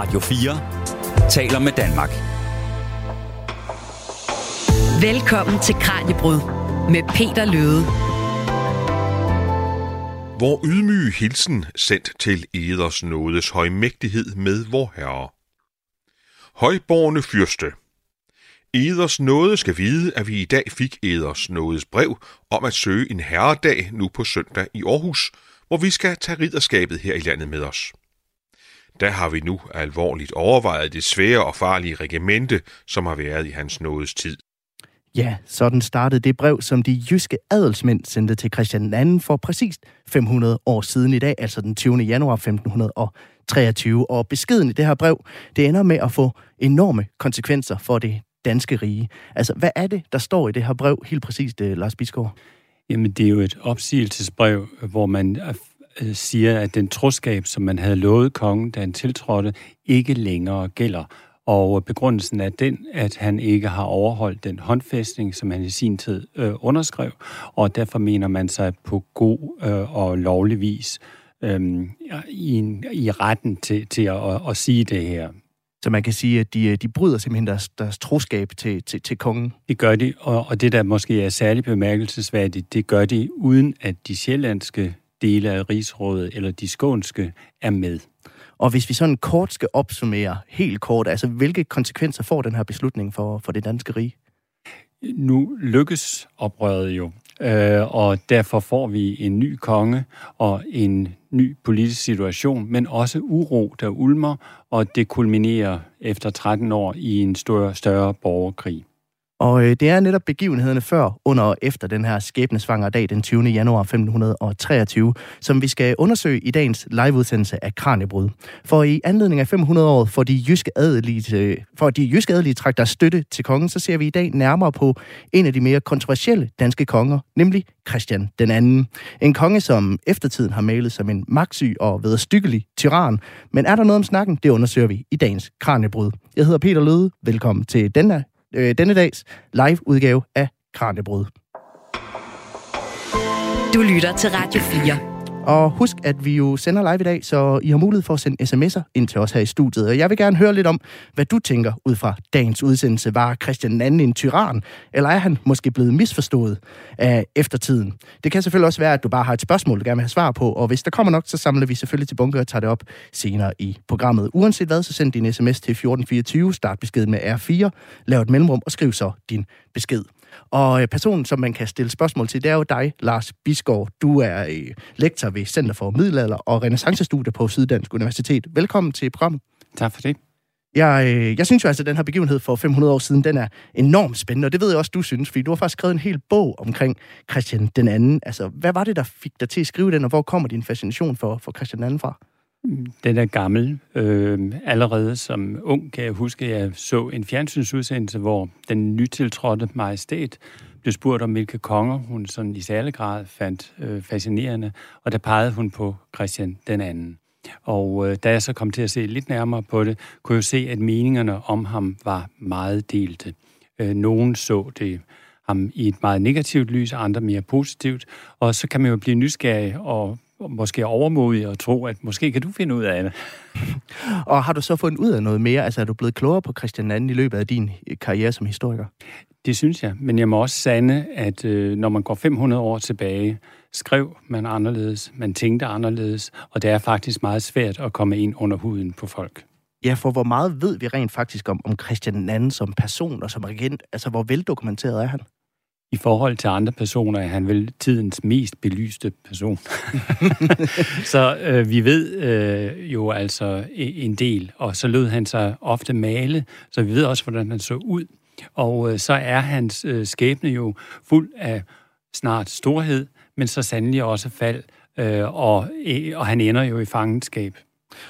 Radio 4 taler med Danmark. Velkommen til Kranjebrud med Peter Løde. Hvor ydmyge hilsen sendt til eders nådes højmægtighed med vor Herre. Højborgne fyrste. Eders nåde skal vide, at vi i dag fik Eders nådes brev om at søge en herredag nu på søndag i Aarhus, hvor vi skal tage ridderskabet her i landet med os. Der har vi nu alvorligt overvejet det svære og farlige regimente, som har været i hans nådes tid. Ja, sådan startede det brev, som de jyske adelsmænd sendte til Christian II for præcis 500 år siden i dag, altså den 20. januar 1523. Og beskeden i det her brev, det ender med at få enorme konsekvenser for det danske rige. Altså, hvad er det, der står i det her brev helt præcist, øh, Lars Bisgaard? Jamen, det er jo et opsigelsesbrev, hvor man siger, at den troskab, som man havde lovet kongen, da han tiltrådte, ikke længere gælder. Og begrundelsen er den, at han ikke har overholdt den håndfæstning, som han i sin tid øh, underskrev, og derfor mener man sig på god øh, og lovlig vis øh, i, i retten til, til at, at, at sige det her. Så man kan sige, at de, de bryder simpelthen deres, deres troskab til, til, til kongen. Det gør de, og, og det der måske er særligt bemærkelsesværdigt, det gør de uden at de sjællandske dele af rigsrådet eller de skånske er med. Og hvis vi sådan kort skal opsummere, helt kort, altså hvilke konsekvenser får den her beslutning for, for det danske rige? Nu lykkes oprøret jo, øh, og derfor får vi en ny konge og en ny politisk situation, men også uro, der ulmer, og det kulminerer efter 13 år i en større, større borgerkrig. Og øh, det er netop begivenhederne før, under og efter den her skæbnesvangre dag den 20. januar 1523, som vi skal undersøge i dagens liveudsendelse af Kranjebrud. For i anledning af 500-året for de jyske adelige, øh, for de jyske adelige træk der støtte til kongen, så ser vi i dag nærmere på en af de mere kontroversielle danske konger, nemlig Christian den anden. En konge, som eftertiden har malet som en magtsyg og vederstykkelig tyran. Men er der noget om snakken? Det undersøger vi i dagens Kranjebrud. Jeg hedder Peter Løde. Velkommen til denne øh, denne dags live-udgave af Kranjebrud. Du lytter til Radio 4. Og husk, at vi jo sender live i dag, så I har mulighed for at sende sms'er ind til os her i studiet. Og jeg vil gerne høre lidt om, hvad du tænker ud fra dagens udsendelse. Var Christian II en tyran, eller er han måske blevet misforstået af eftertiden? Det kan selvfølgelig også være, at du bare har et spørgsmål, du gerne vil have svar på. Og hvis der kommer nok, så samler vi selvfølgelig til bunker og tager det op senere i programmet. Uanset hvad, så send din sms til 1424, start beskeden med R4, lav et mellemrum og skriv så din besked. Og øh, personen, som man kan stille spørgsmål til, det er jo dig, Lars Bisgaard. Du er øh, lektor ved Center for Middelalder og Renaissancestudier på Syddansk Universitet. Velkommen til programmet. Tak for det. Jeg, øh, jeg synes jo altså, at den her begivenhed for 500 år siden, den er enormt spændende, og det ved jeg også, du synes, fordi du har faktisk skrevet en hel bog omkring Christian den anden. Altså, hvad var det, der fik dig til at skrive den, og hvor kommer din fascination for, for Christian den anden fra? Den er gammel. Øh, allerede som ung kan jeg huske, at jeg så en fjernsynsudsendelse, hvor den nytiltrådte majestæt blev spurgt om, hvilke konger hun sådan i særlig grad fandt øh, fascinerende, og der pegede hun på Christian den anden. Og øh, da jeg så kom til at se lidt nærmere på det, kunne jeg se, at meningerne om ham var meget delte. Øh, nogen så det ham i et meget negativt lys, andre mere positivt, og så kan man jo blive nysgerrig og måske overmodig og tro, at måske kan du finde ud af det. og har du så fundet ud af noget mere? Altså er du blevet klogere på Christian II i løbet af din karriere som historiker? Det synes jeg, men jeg må også sande, at øh, når man går 500 år tilbage, skrev man anderledes, man tænkte anderledes, og det er faktisk meget svært at komme ind under huden på folk. Ja, for hvor meget ved vi rent faktisk om, om Christian II som person og som regent? Altså, hvor veldokumenteret er han? I forhold til andre personer er han vel tidens mest belyste person. så øh, vi ved øh, jo altså en del, og så lød han sig ofte male, så vi ved også, hvordan han så ud. Og øh, så er hans øh, skæbne jo fuld af snart storhed, men så sandelig også fald, øh, og, og han ender jo i fangenskab.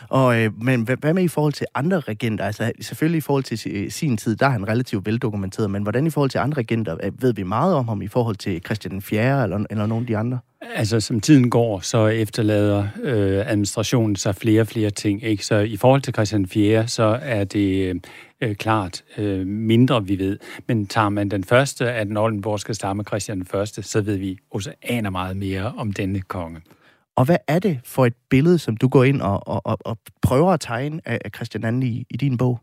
Og, øh, men hvad, hvad med i forhold til andre regenter? Altså selvfølgelig i forhold til øh, sin tid, der er han relativt veldokumenteret, men hvordan i forhold til andre regenter? Øh, ved vi meget om ham i forhold til Christian den 4. eller, eller nogle af de andre? Altså, som tiden går, så efterlader øh, administrationen sig flere og flere ting. Ikke? Så i forhold til Christian 4., så er det øh, øh, klart øh, mindre, vi ved. Men tager man den første af den oldenborgske stamme, Christian 1., så ved vi også aner meget mere om denne konge. Og hvad er det for et billede, som du går ind og, og, og, og prøver at tegne af, af Christian II i, i din bog?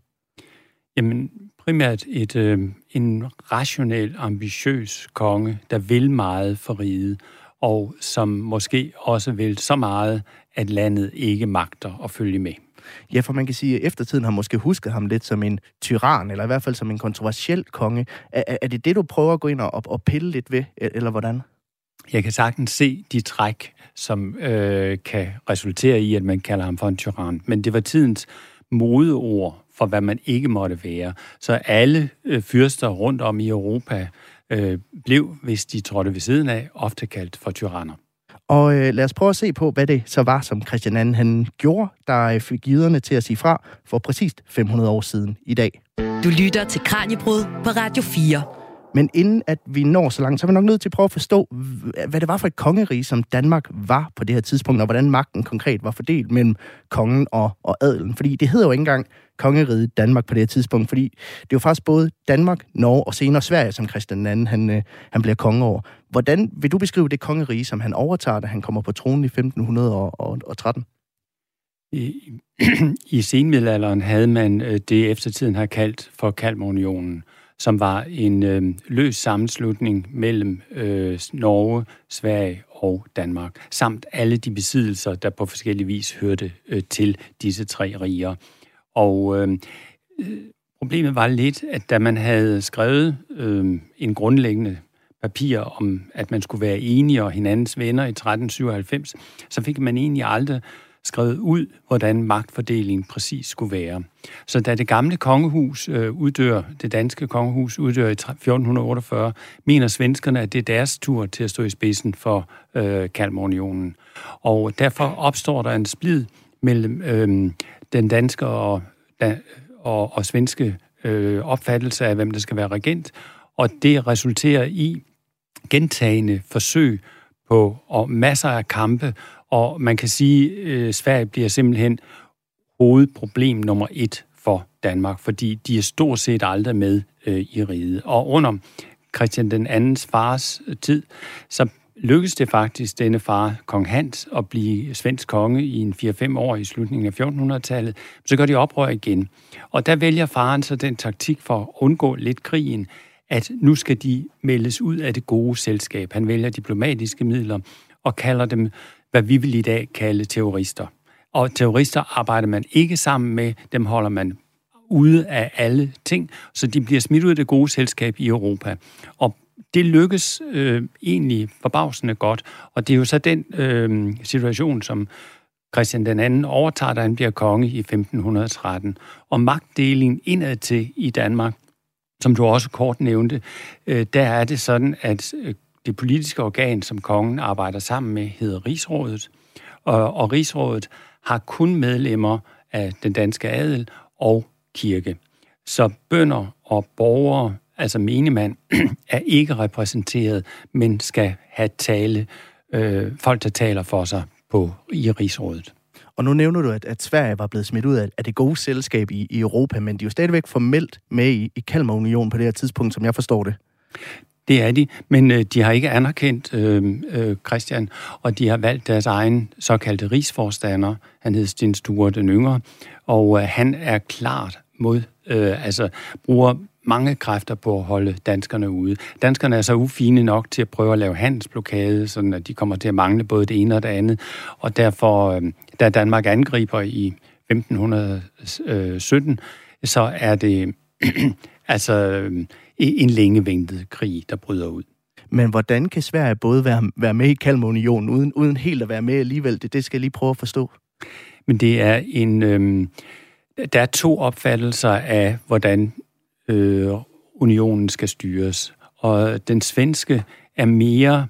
Jamen, primært et, øh, en rationel, ambitiøs konge, der vil meget for riget, og som måske også vil så meget, at landet ikke magter at følge med. Ja, for man kan sige, at eftertiden har måske husket ham lidt som en tyran, eller i hvert fald som en kontroversiel konge. Er, er det det, du prøver at gå ind og, og pille lidt ved, eller hvordan? Jeg kan sagtens se de træk, som øh, kan resultere i, at man kalder ham for en tyran. Men det var tidens modeord for, hvad man ikke måtte være. Så alle øh, fyrster rundt om i Europa øh, blev, hvis de trådte ved siden af, ofte kaldt for tyranner. Og øh, lad os prøve at se på, hvad det så var, som Christian II han gjorde, der øh, fik giderne til at sige fra for præcis 500 år siden i dag. Du lytter til Kranjebrud på Radio 4. Men inden at vi når så langt, så er vi nok nødt til at prøve at forstå, hvad det var for et kongerige, som Danmark var på det her tidspunkt, og hvordan magten konkret var fordelt mellem kongen og, og adelen. Fordi det hedder jo ikke engang kongeriget Danmark på det her tidspunkt, fordi det er jo faktisk både Danmark, Norge og senere Sverige, som Christian II han, øh, han bliver konge over. Hvordan vil du beskrive det kongerige, som han overtager, da han kommer på tronen i 1513? I, I senmiddelalderen havde man øh, det eftertiden har kaldt for Kalmarunionen, som var en øh, løs sammenslutning mellem øh, Norge, Sverige og Danmark, samt alle de besiddelser, der på forskellige vis hørte øh, til disse tre riger. Og øh, problemet var lidt, at da man havde skrevet øh, en grundlæggende papir om, at man skulle være enige og hinandens venner i 1397, så fik man egentlig aldrig skrevet ud, hvordan magtfordelingen præcis skulle være. Så da det gamle kongehus øh, uddør, det danske kongehus uddør i 1448, mener svenskerne, at det er deres tur til at stå i spidsen for øh, Kalmarunionen. Og derfor opstår der en splid mellem øh, den danske og, da, og, og svenske øh, opfattelse af, hvem der skal være regent, og det resulterer i gentagende forsøg på og masser af kampe, og man kan sige, at øh, Sverige bliver simpelthen hovedproblem nummer et for Danmark, fordi de er stort set aldrig med øh, i riget. Og under Christian den andens fars øh, tid, så lykkedes det faktisk denne far, kong Hans, at blive svensk konge i en 4-5 år i slutningen af 1400-tallet. Så gør de oprør igen. Og der vælger faren så den taktik for at undgå lidt krigen, at nu skal de meldes ud af det gode selskab. Han vælger diplomatiske midler og kalder dem, hvad vi vil i dag kalde terrorister. Og terrorister arbejder man ikke sammen med, dem holder man ude af alle ting, så de bliver smidt ud af det gode selskab i Europa. Og det lykkes øh, egentlig forbavsende godt, og det er jo så den øh, situation, som Christian den anden overtager, da han bliver konge i 1513. Og magtdelingen indad til i Danmark, som du også kort nævnte, øh, der er det sådan, at øh, det politiske organ, som kongen arbejder sammen med, hedder Rigsrådet. Og, og Rigsrådet har kun medlemmer af den danske adel og kirke. Så bønder og borgere altså menigmand, er ikke repræsenteret, men skal have tale, øh, folk, der taler for sig på, i Rigsrådet. Og nu nævner du, at, at Sverige var blevet smidt ud af, af det gode selskab i, i Europa, men de er jo stadigvæk formelt med i, i Kalmarunionen på det her tidspunkt, som jeg forstår det. Det er de, men øh, de har ikke anerkendt øh, øh, Christian, og de har valgt deres egen såkaldte rigsforstander. Han hed Sten Sture den Yngre, og øh, han er klart mod, øh, altså bruger mange kræfter på at holde danskerne ude. Danskerne er så ufine nok til at prøve at lave handelsblokade, sådan at de kommer til at mangle både det ene og det andet. Og derfor, øh, da Danmark angriber i 1517, øh, så er det altså øh, en længeventet krig, der bryder ud. Men hvordan kan Sverige både være, være med i Kalmarunionen, uden, uden helt at være med alligevel? Det, det skal jeg lige prøve at forstå. Men det er en... Øh, der er to opfattelser af, hvordan øh, unionen skal styres. Og den svenske er mere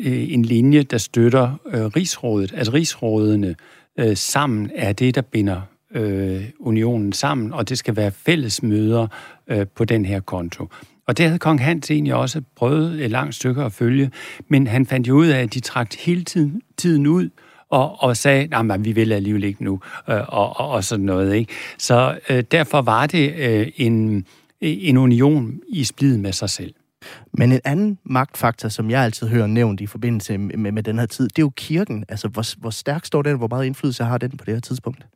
øh, en linje, der støtter øh, rigsrådet, altså rigsrådene øh, sammen er det, der binder øh, unionen sammen, og det skal være fælles møder øh, på den her konto. Og det havde kong Hans egentlig også prøvet et langt stykke at følge, men han fandt jo ud af, at de trak hele tiden, tiden ud, og, og sagde, nej, vi vil alligevel ikke nu, øh, og, og, og sådan noget. Ikke? Så øh, derfor var det øh, en, en union i splid med sig selv. Men en anden magtfaktor, som jeg altid hører nævnt i forbindelse med, med, med den her tid, det er jo kirken. Altså, hvor, hvor stærk står den, hvor meget indflydelse har den på det her tidspunkt?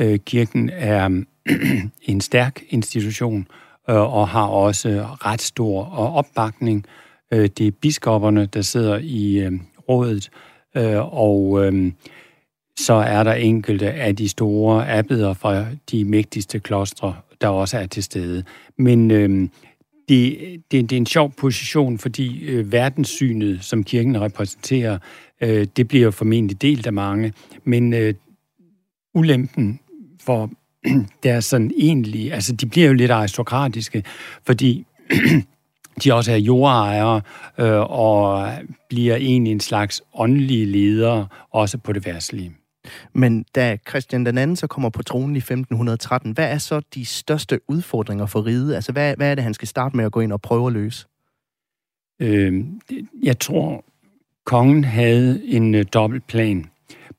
Øh, kirken er en stærk institution øh, og har også ret stor øh, opbakning. Øh, det er biskopperne, der sidder i øh, rådet, øh, og øh, så er der enkelte af de store abbeder fra de mægtigste klostre, der også er til stede. Men øh, det, det, det er en sjov position, fordi øh, verdenssynet, som kirken repræsenterer, øh, det bliver formentlig delt af mange, men øh, ulempen for deres sådan egentlig, altså de bliver jo lidt aristokratiske, fordi de også er jordejere øh, og bliver egentlig en slags åndelige ledere, også på det værtslige. Men da Christian den anden så kommer på tronen i 1513, hvad er så de største udfordringer for riget? Altså, hvad, hvad er det, han skal starte med at gå ind og prøve at løse? Øh, jeg tror, kongen havde en øh, dobbeltplan.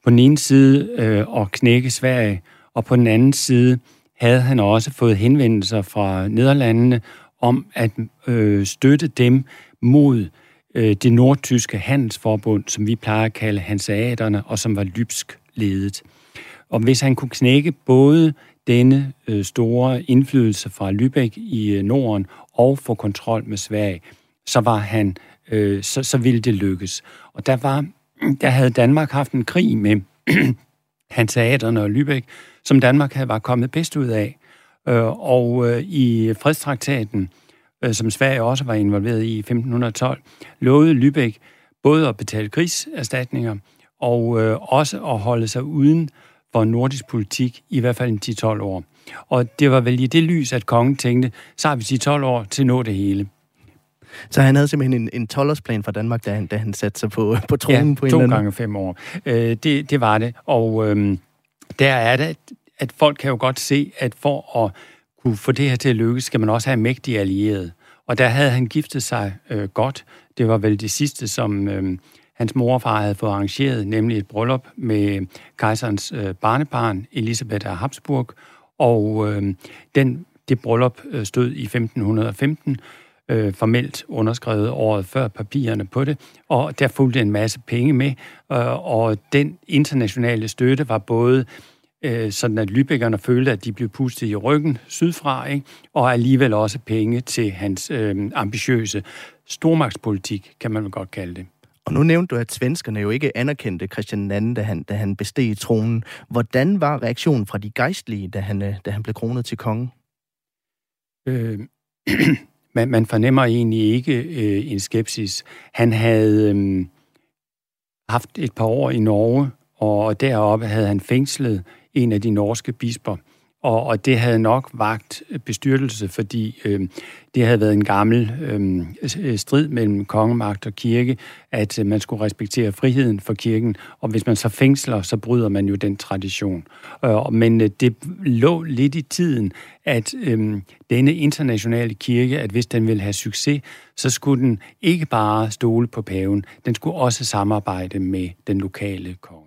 På den ene side øh, at knække Sverige, og på den anden side havde han også fået henvendelser fra Nederlandene om at øh, støtte dem mod øh, det nordtyske handelsforbund, som vi plejer at kalde hanseaterne, og som var lybsk ledet. Og hvis han kunne knække både denne øh, store indflydelse fra Lübeck i øh, Norden og få kontrol med Sverige, så var han øh, så, så ville det lykkes. Og der var der havde Danmark haft en krig med hanseaterne og Lübeck, som Danmark havde var kommet bedst ud af. Øh, og øh, i fredstraktaten, øh, som Sverige også var involveret i i 1512, lovede Lübeck både at betale krigserstatninger og også at holde sig uden for nordisk politik i hvert fald en 10-12 år. Og det var vel i det lys, at kongen tænkte, så har vi 10-12 år til at nå det hele. Så han havde simpelthen en, en 12-årsplan for Danmark, da han, da han satte sig på, på tronen ja, på en to eller gange fem år. Øh, det, det var det. Og øh, der er det, at folk kan jo godt se, at for at kunne få det her til at lykkes, skal man også have mægtige allierede. Og der havde han giftet sig øh, godt. Det var vel det sidste, som øh, hans morfar havde fået arrangeret, nemlig et bryllup med kejserens øh, barnebarn, Elisabeth af Habsburg. Og øh, den, det bryllup øh, stod i 1515, øh, formelt underskrevet året før papirerne på det, og der fulgte en masse penge med, øh, og den internationale støtte var både øh, sådan at Lübeckerne følte, at de blev pustet i ryggen sydfra, ikke? og alligevel også penge til hans øh, ambitiøse stormagtspolitik, kan man vel godt kalde det. Og nu nævnte du, at svenskerne jo ikke anerkendte Christian II, da han, da han besteg tronen. Hvordan var reaktionen fra de gejstlige, da han, øh, da han blev kronet til konge? Øh, man, man fornemmer egentlig ikke øh, en skepsis. Han havde øh, haft et par år i Norge, og deroppe havde han fængslet en af de norske bisper. Og, og det havde nok vagt bestyrtelse, fordi øh, det havde været en gammel øhm, øh, strid mellem kongemagt og kirke, at øh, man skulle respektere friheden for kirken, og hvis man så fængsler, så bryder man jo den tradition. Øh, men øh, det lå lidt i tiden, at øh, denne internationale kirke, at hvis den ville have succes, så skulle den ikke bare stole på paven, den skulle også samarbejde med den lokale konge.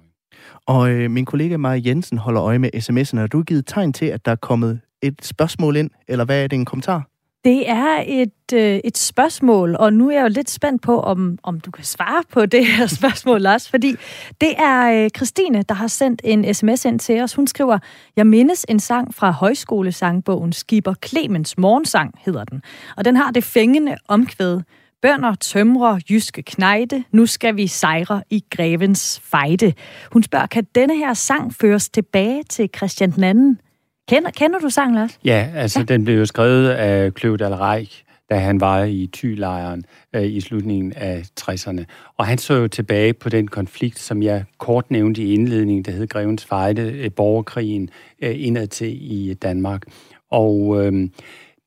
Og øh, min kollega Maja Jensen holder øje med sms'erne. Har du givet tegn til, at der er kommet et spørgsmål ind, eller hvad er det, en kommentar? Det er et, øh, et spørgsmål, og nu er jeg jo lidt spændt på, om, om du kan svare på det her spørgsmål, Lars, fordi det er øh, Christine, der har sendt en sms ind til os. Hun skriver, jeg mindes en sang fra højskolesangbogen Skipper Clemens Morgensang, hedder den. Og den har det fængende omkvæd. Bønder, tømrer, jyske knejde, nu skal vi sejre i grevens fejde. Hun spørger, kan denne her sang føres tilbage til Christian den anden? Kender, kender du sangen, Lars? Ja, altså ja. den blev jo skrevet af Kløvedal Reich, da han var i Thylejren øh, i slutningen af 60'erne. Og han så jo tilbage på den konflikt, som jeg kort nævnte i indledningen, der hed Grevens Fejde, øh, borgerkrigen øh, indad til i Danmark. Og øh,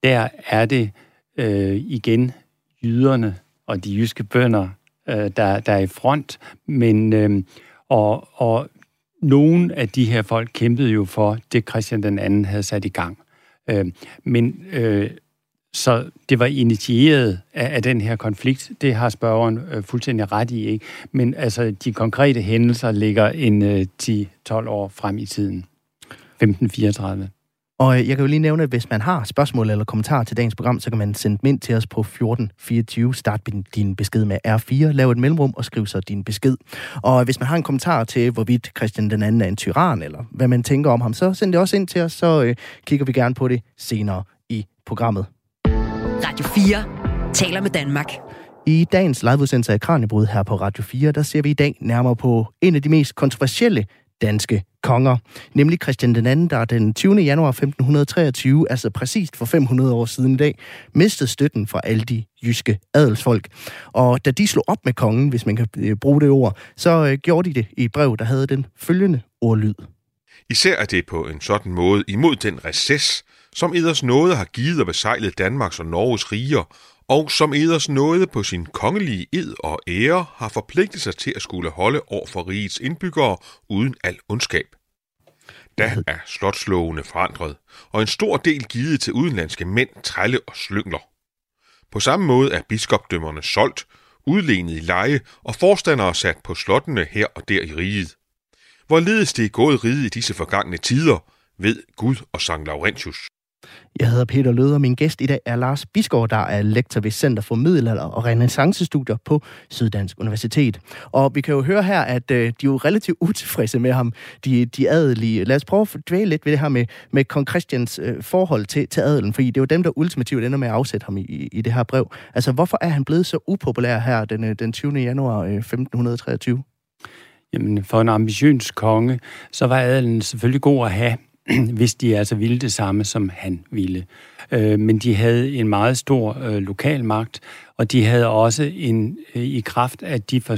der er det øh, igen jyderne og de jyske bønder, øh, der, der er i front, men øh, og, og nogle af de her folk kæmpede jo for det, Christian den anden havde sat i gang. Øh, men øh, så det var initieret af, af den her konflikt. Det har spørgeren øh, fuldstændig ret i, ikke? Men altså, de konkrete hændelser ligger en øh, 10-12 år frem i tiden. 1534. Og øh, jeg kan jo lige nævne, at hvis man har spørgsmål eller kommentarer til dagens program, så kan man sende dem ind til os på 1424. Start din besked med R4, lav et mellemrum og skriv så din besked. Og hvis man har en kommentar til, hvorvidt Christian den anden er en tyran, eller hvad man tænker om ham, så send det også ind til os, så øh, kigger vi gerne på det senere i programmet. Radio 4 taler med Danmark. I dagens liveudsendelse af Kranjebrud her på Radio 4, der ser vi i dag nærmere på en af de mest kontroversielle danske konger, nemlig Christian den anden, der den 20. januar 1523, altså præcist for 500 år siden i dag, mistede støtten fra alle de jyske adelsfolk. Og da de slog op med kongen, hvis man kan øh, bruge det ord, så øh, gjorde de det i et brev, der havde den følgende ordlyd. Især er det på en sådan måde imod den recess, som Eders Nåde har givet og besejlet Danmarks og Norges riger, og som Eders Nåde på sin kongelige ed og ære har forpligtet sig til at skulle holde over for rigets indbyggere uden al ondskab. Da er slotslovene forandret, og en stor del givet til udenlandske mænd, trælle og slyngler. På samme måde er biskopdømmerne solgt, udlenet i leje og forstandere sat på slottene her og der i riget. Hvorledes det er gået riget i disse forgangne tider, ved Gud og Sankt Laurentius. Jeg hedder Peter Løde, og min gæst i dag er Lars Bisgaard, der er lektor ved Center for Middelalder og Renaissancestudier på Syddansk Universitet. Og vi kan jo høre her, at øh, de er jo relativt utilfredse med ham, de, de adelige. Lad os prøve at dvæle lidt ved det her med, med kong Christians øh, forhold til, til adelen, fordi det er jo dem, der ultimativt ender med at afsætte ham i, i det her brev. Altså, hvorfor er han blevet så upopulær her den, øh, den 20. januar øh, 1523? Jamen, for en ambitiøs konge, så var adelen selvfølgelig god at have, hvis de altså ville det samme, som han ville. Øh, men de havde en meget stor øh, lokal magt, og de havde også en øh, i kraft af de, for,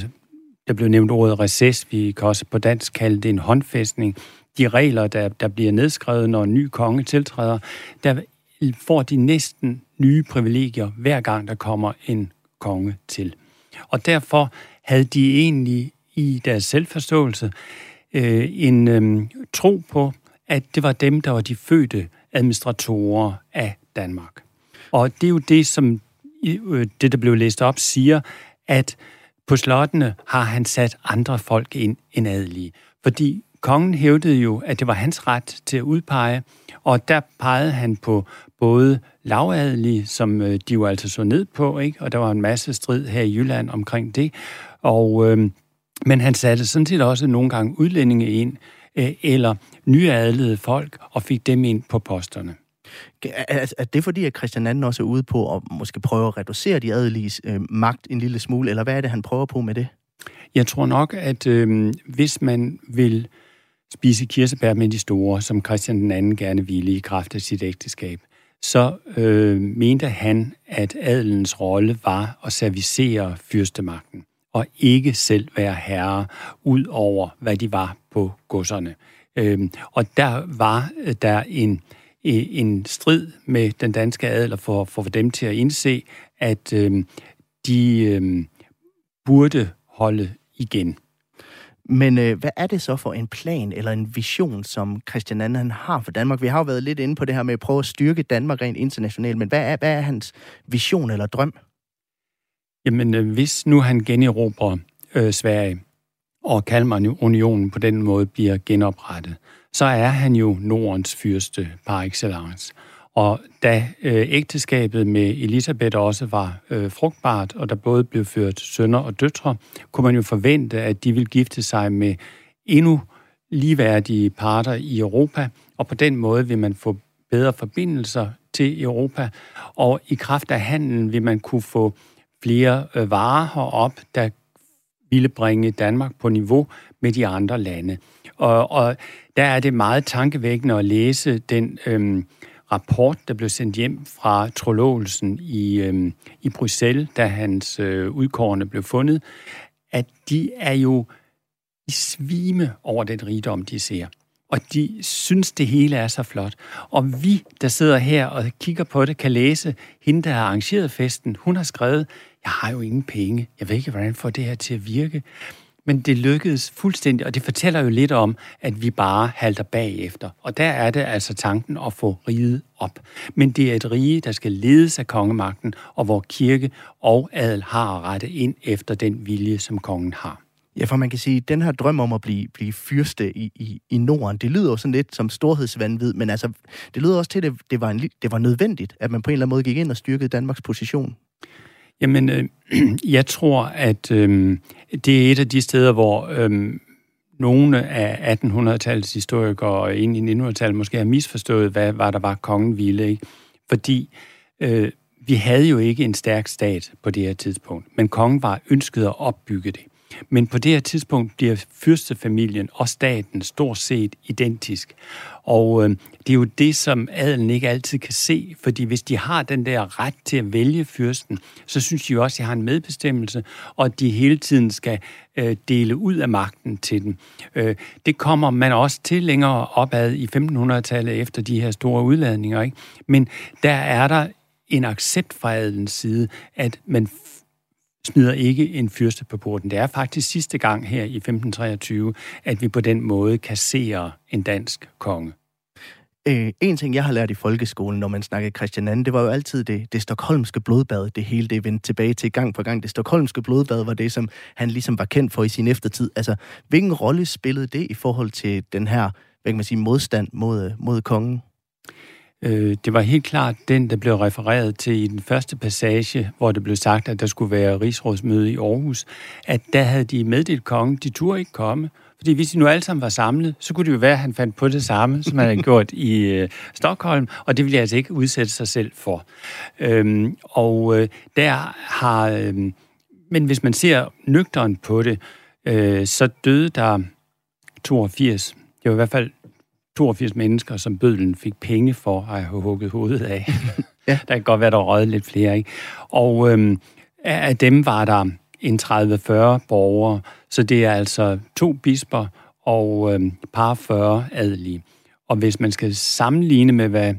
der blev nævnt ordet recess, vi kan også på dansk kalde det en håndfæstning, de regler, der, der bliver nedskrevet, når en ny konge tiltræder, der får de næsten nye privilegier, hver gang der kommer en konge til. Og derfor havde de egentlig i deres selvforståelse øh, en øh, tro på, at det var dem, der var de fødte administratorer af Danmark. Og det er jo det, som øh, det, der blev læst op, siger, at på slottene har han sat andre folk ind end adelige. Fordi kongen hævdede jo, at det var hans ret til at udpege, og der pegede han på både lavadelige, som øh, de jo altså så ned på, ikke? og der var en masse strid her i Jylland omkring det. Og, øh, men han satte sådan set også nogle gange udlændinge ind, eller nyadlede folk, og fik dem ind på posterne. Er, er det fordi, at Christian II også er ude på at måske prøve at reducere de adeliges øh, magt en lille smule, eller hvad er det, han prøver på med det? Jeg tror nok, at øh, hvis man vil spise kirsebær med de store, som Christian II gerne ville i kraft af sit ægteskab, så øh, mente han, at adelens rolle var at servicere fyrstemagten og ikke selv være herre ud over, hvad de var på godserne. Øhm, og der var øh, der en, en strid med den danske adel for, for dem til at indse, at øhm, de øhm, burde holde igen. Men øh, hvad er det så for en plan eller en vision, som Christian Anden har for Danmark? Vi har jo været lidt inde på det her med at prøve at styrke Danmark rent internationalt, men hvad er, hvad er hans vision eller drøm? Jamen, øh, hvis nu han generobrer øh, Sverige, og Kalmarunionen på den måde bliver genoprettet, så er han jo Nordens fyrste par excellence. Og da øh, ægteskabet med Elisabeth også var øh, frugtbart, og der både blev ført sønner og døtre, kunne man jo forvente, at de ville gifte sig med endnu ligeværdige parter i Europa, og på den måde vil man få bedre forbindelser til Europa, og i kraft af handelen vil man kunne få flere øh, varer herop, der ville bringe Danmark på niveau med de andre lande. Og, og der er det meget tankevækkende at læse den øhm, rapport, der blev sendt hjem fra Trolåelsen i, øhm, i Bruxelles, da hans øh, udkårende blev fundet, at de er jo i svime over den rigdom, de ser og de synes, det hele er så flot. Og vi, der sidder her og kigger på det, kan læse, hende, der har arrangeret festen, hun har skrevet, jeg har jo ingen penge, jeg ved ikke, hvordan jeg får det her til at virke. Men det lykkedes fuldstændig, og det fortæller jo lidt om, at vi bare halter bagefter. Og der er det altså tanken at få riget op. Men det er et rige, der skal ledes af kongemagten, og hvor kirke og adel har rette ind efter den vilje, som kongen har. Ja, for man kan sige, at den her drøm om at blive, blive fyrste i, i, i Norden, det lyder jo sådan lidt som storhedsvandvid, men altså, det lyder også til, at det, det, var en, det var nødvendigt, at man på en eller anden måde gik ind og styrkede Danmarks position. Jamen, øh, jeg tror, at øh, det er et af de steder, hvor øh, nogle af 1800-tallets historikere og ind i 1900-tallet måske har misforstået, hvad var der var kongen ville. Ikke? Fordi øh, vi havde jo ikke en stærk stat på det her tidspunkt, men kongen var ønsket at opbygge det. Men på det her tidspunkt bliver fyrstefamilien og staten stort set identisk. Og øh, det er jo det, som adelen ikke altid kan se, fordi hvis de har den der ret til at vælge fyrsten, så synes de jo også, at de har en medbestemmelse, og at de hele tiden skal øh, dele ud af magten til dem. Øh, det kommer man også til længere opad i 1500-tallet efter de her store udladninger. Ikke? Men der er der en accept fra adelens side, at man smider ikke en fyrste på porten. Det er faktisk sidste gang her i 1523, at vi på den måde kasserer en dansk konge. Øh, en ting, jeg har lært i folkeskolen, når man snakkede Christian II, det var jo altid det, det stokholmske blodbad, det hele det vendte tilbage til gang på gang. Det stokholmske blodbad var det, som han ligesom var kendt for i sin eftertid. Altså, hvilken rolle spillede det i forhold til den her, hvad kan man sige, modstand mod, mod kongen? Øh, det var helt klart den, der blev refereret til i den første passage, hvor det blev sagt, at der skulle være rigsrådsmøde i Aarhus, at der havde de meddelt kongen, de turde ikke komme, fordi hvis de nu alle sammen var samlet, så kunne det jo være, at han fandt på det samme, som han havde gjort i øh, Stockholm, og det ville altså ikke udsætte sig selv for. Øhm, og øh, der har... Øh, men hvis man ser nøgteren på det, øh, så døde der 82, det var i hvert fald 82 mennesker, som bødlen fik penge for at have hugget hovedet af. ja. Der kan godt være, der røget lidt flere, ikke? Og øhm, af dem var der en 30-40 borgere, så det er altså to bisper og øhm, par 40 adelige. Og hvis man skal sammenligne med, hvad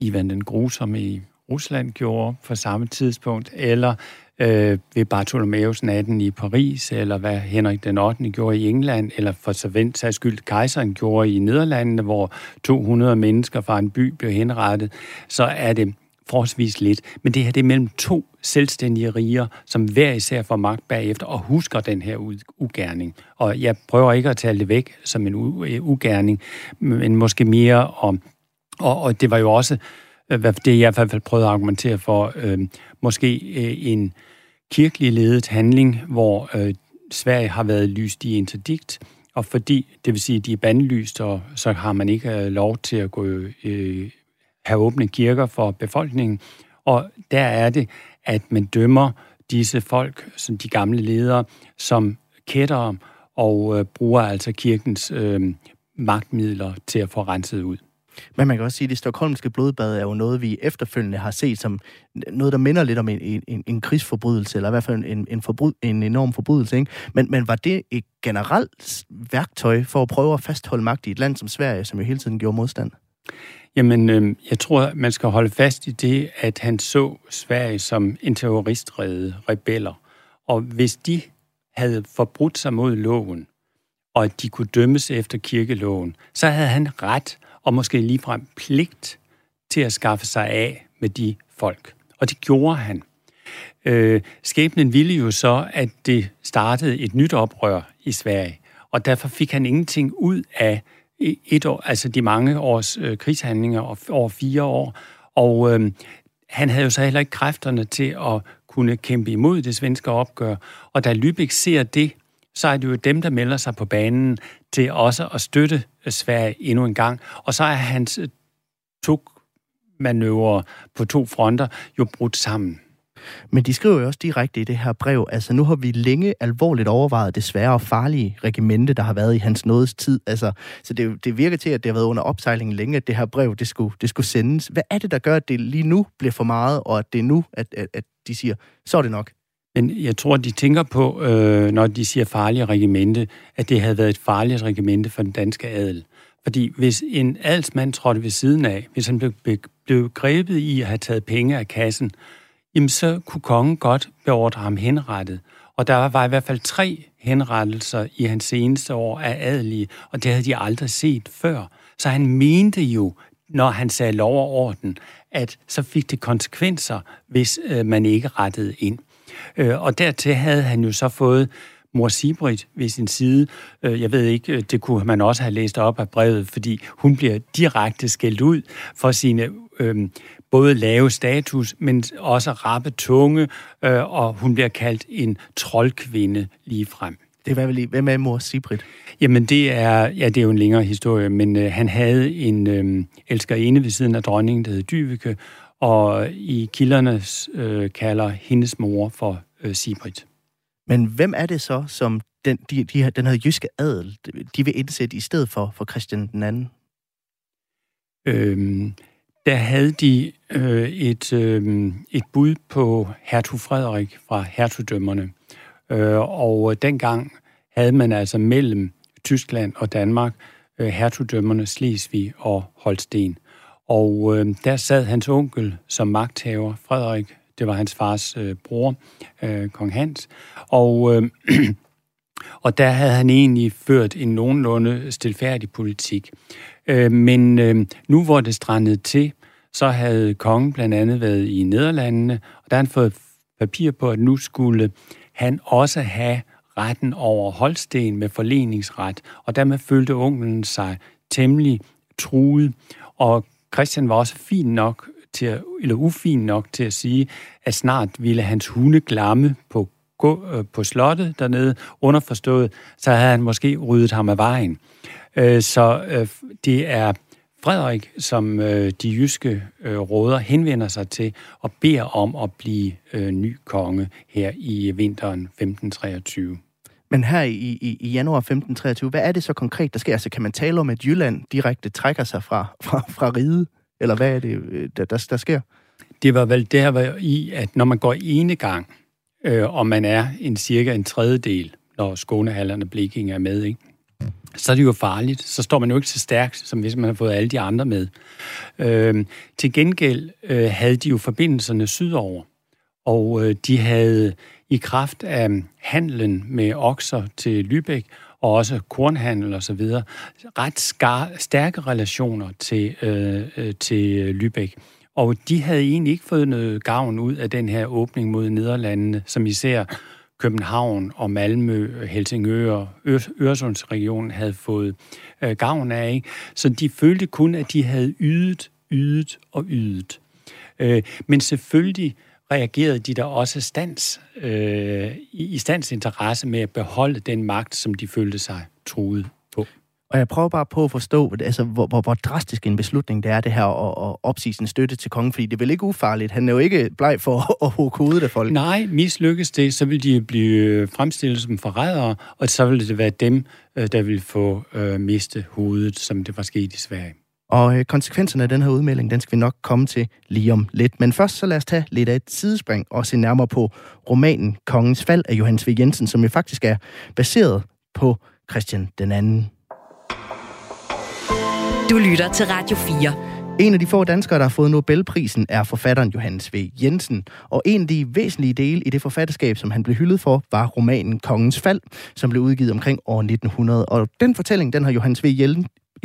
Ivan den Grusomme i Rusland gjorde på samme tidspunkt, eller øh, ved Bartholomeus natten i Paris, eller hvad Henrik den 8. gjorde i England, eller for så vendt skyld kejseren gjorde i Nederlandene, hvor 200 mennesker fra en by blev henrettet, så er det forholdsvis lidt. Men det her det er mellem to selvstændige riger, som hver især får magt bagefter og husker den her ugerning. Og jeg prøver ikke at tale det væk som en øh, ugerning, men måske mere om... Og, og det var jo også Øh, hvad det jeg i hvert fald prøvede at argumentere for, øh, måske øh, en kirkelig ledet handling, hvor øh, Sverige har været lyst i interdikt, og fordi, det vil sige, at de er bandlyst, og så har man ikke øh, lov til at gå, øh, have åbne kirker for befolkningen. Og der er det, at man dømmer disse folk, som de gamle ledere, som kættere, og øh, bruger altså kirkens øh, magtmidler til at få renset ud. Men man kan også sige, at det stokholmske blodbad er jo noget, vi efterfølgende har set som noget, der minder lidt om en, en, en krigsforbrydelse, eller i hvert fald en, en, forbryd, en enorm forbrydelse. Ikke? Men, men var det et generelt værktøj for at prøve at fastholde magt i et land som Sverige, som jo hele tiden gjorde modstand? Jamen, øh, jeg tror, man skal holde fast i det, at han så Sverige som en terroristrede rebeller. Og hvis de havde forbrudt sig mod loven, og at de kunne dømmes efter kirkeloven, så havde han ret og måske ligefrem pligt til at skaffe sig af med de folk. Og det gjorde han. Øh, skæbnen ville jo så, at det startede et nyt oprør i Sverige, og derfor fik han ingenting ud af et år, altså de mange års øh, krigshandlinger over fire år. Og øh, han havde jo så heller ikke kræfterne til at kunne kæmpe imod det svenske opgør. Og da Lübeck ser det, så er det jo dem, der melder sig på banen til også at støtte Øh, Sverige endnu en gang. Og så er hans øh, manøvrer på to fronter jo brudt sammen. Men de skriver jo også direkte i det her brev, altså nu har vi længe alvorligt overvejet det svære og farlige regimente, der har været i hans nådes tid. Altså, så det, det virker til, at det har været under opsejling længe, at det her brev, det skulle, det skulle sendes. Hvad er det, der gør, at det lige nu bliver for meget, og at det er nu, at, at, at de siger, så er det nok? Men jeg tror, de tænker på, øh, når de siger farlige regimente, at det havde været et farligt regimente for den danske adel. Fordi hvis en adelsmand trådte ved siden af, hvis han blev, blev grebet i at have taget penge af kassen, jamen så kunne kongen godt beordre ham henrettet. Og der var i hvert fald tre henrettelser i hans seneste år af adelige, og det havde de aldrig set før. Så han mente jo, når han sagde lov og orden, at så fik det konsekvenser, hvis øh, man ikke rettede ind. Øh, og dertil havde han jo så fået mor Sibrit ved sin side. Øh, jeg ved ikke, det kunne man også have læst op af brevet, fordi hun bliver direkte skældt ud for sine øh, både lave status, men også rappe tunge, øh, og hun bliver kaldt en troldkvinde lige frem. Det var vel lige. Hvem er mor Sibrit? Jamen, det er, ja, det er jo en længere historie, men øh, han havde en øh, elskerinde ved siden af dronningen, der hed Dyveke, og i kilderne øh, kalder hendes mor for øh, Sibrit. Men hvem er det så, som den, de, de, den her jyske adel, de vil indsætte i stedet for, for Christian den anden? Øhm, der havde de øh, et, øh, et bud på hertug Frederik fra hertugdømmerne. Øh, og dengang havde man altså mellem Tyskland og Danmark øh, hertugdømmerne Slesvig og Holsten. Og øh, der sad hans onkel som magthaver, Frederik, det var hans fars øh, bror, øh, kong Hans, og, øh, og der havde han egentlig ført en nogenlunde stilfærdig politik. Øh, men øh, nu hvor det strandede til, så havde kongen blandt andet været i Nederlandene, og der havde han fået papir på, at nu skulle han også have retten over Holsten med forleningsret, og dermed følte onkelen sig temmelig truet, og Christian var også fin nok til at, eller ufin nok til at sige, at snart ville hans hunde glamme på, gå, øh, på slottet dernede, underforstået, så havde han måske ryddet ham af vejen. Øh, så øh, det er Frederik, som øh, de jyske øh, råder henvender sig til og beder om at blive øh, ny konge her i vinteren 1523. Men her i, i, i januar 1523, hvad er det så konkret, der sker? Altså, kan man tale om, at Jylland direkte trækker sig fra, fra, fra riget? Eller hvad er det, øh, der, der, der sker? Det var vel der var i, at når man går ene gang, øh, og man er en cirka en tredjedel, når Skånehallerne og Blikking er med, ikke? så er det jo farligt. Så står man jo ikke så stærkt, som hvis man har fået alle de andre med. Øh, til gengæld øh, havde de jo forbindelserne sydover, og øh, de havde i kraft af handlen med okser til Lübeck, og også kornhandel og så videre, ret skar, stærke relationer til, øh, øh, til Lübeck. Og de havde egentlig ikke fået noget gavn ud af den her åbning mod Nederlandene, som især København og Malmø, Helsingør og Øresundsregionen havde fået øh, gavn af. Ikke? Så de følte kun, at de havde ydet, ydet og ydet. Øh, men selvfølgelig reagerede de der også stands, øh, i stands interesse med at beholde den magt, som de følte sig truet på. Og jeg prøver bare på at forstå, altså, hvor, hvor, hvor drastisk en beslutning det er, det her at, at opsige sin støtte til kongen, fordi det er vel ikke ufarligt. Han er jo ikke bleg for at hugge hovedet af folk. Nej, mislykkes det, så vil de blive fremstillet som forrædere, og så vil det være dem, øh, der vil få øh, miste hovedet, som det var sket i Sverige. Og øh, konsekvenserne af den her udmelding, den skal vi nok komme til lige om lidt. Men først så lad os tage lidt af et sidespring og se nærmere på romanen Kongens Fald af Johannes V. Jensen, som jo faktisk er baseret på Christian den anden. Du lytter til Radio 4. En af de få danskere, der har fået Nobelprisen, er forfatteren Johannes V. Jensen. Og en af de væsentlige dele i det forfatterskab, som han blev hyldet for, var romanen Kongens Fald, som blev udgivet omkring år 1900. Og den fortælling, den har Johannes V.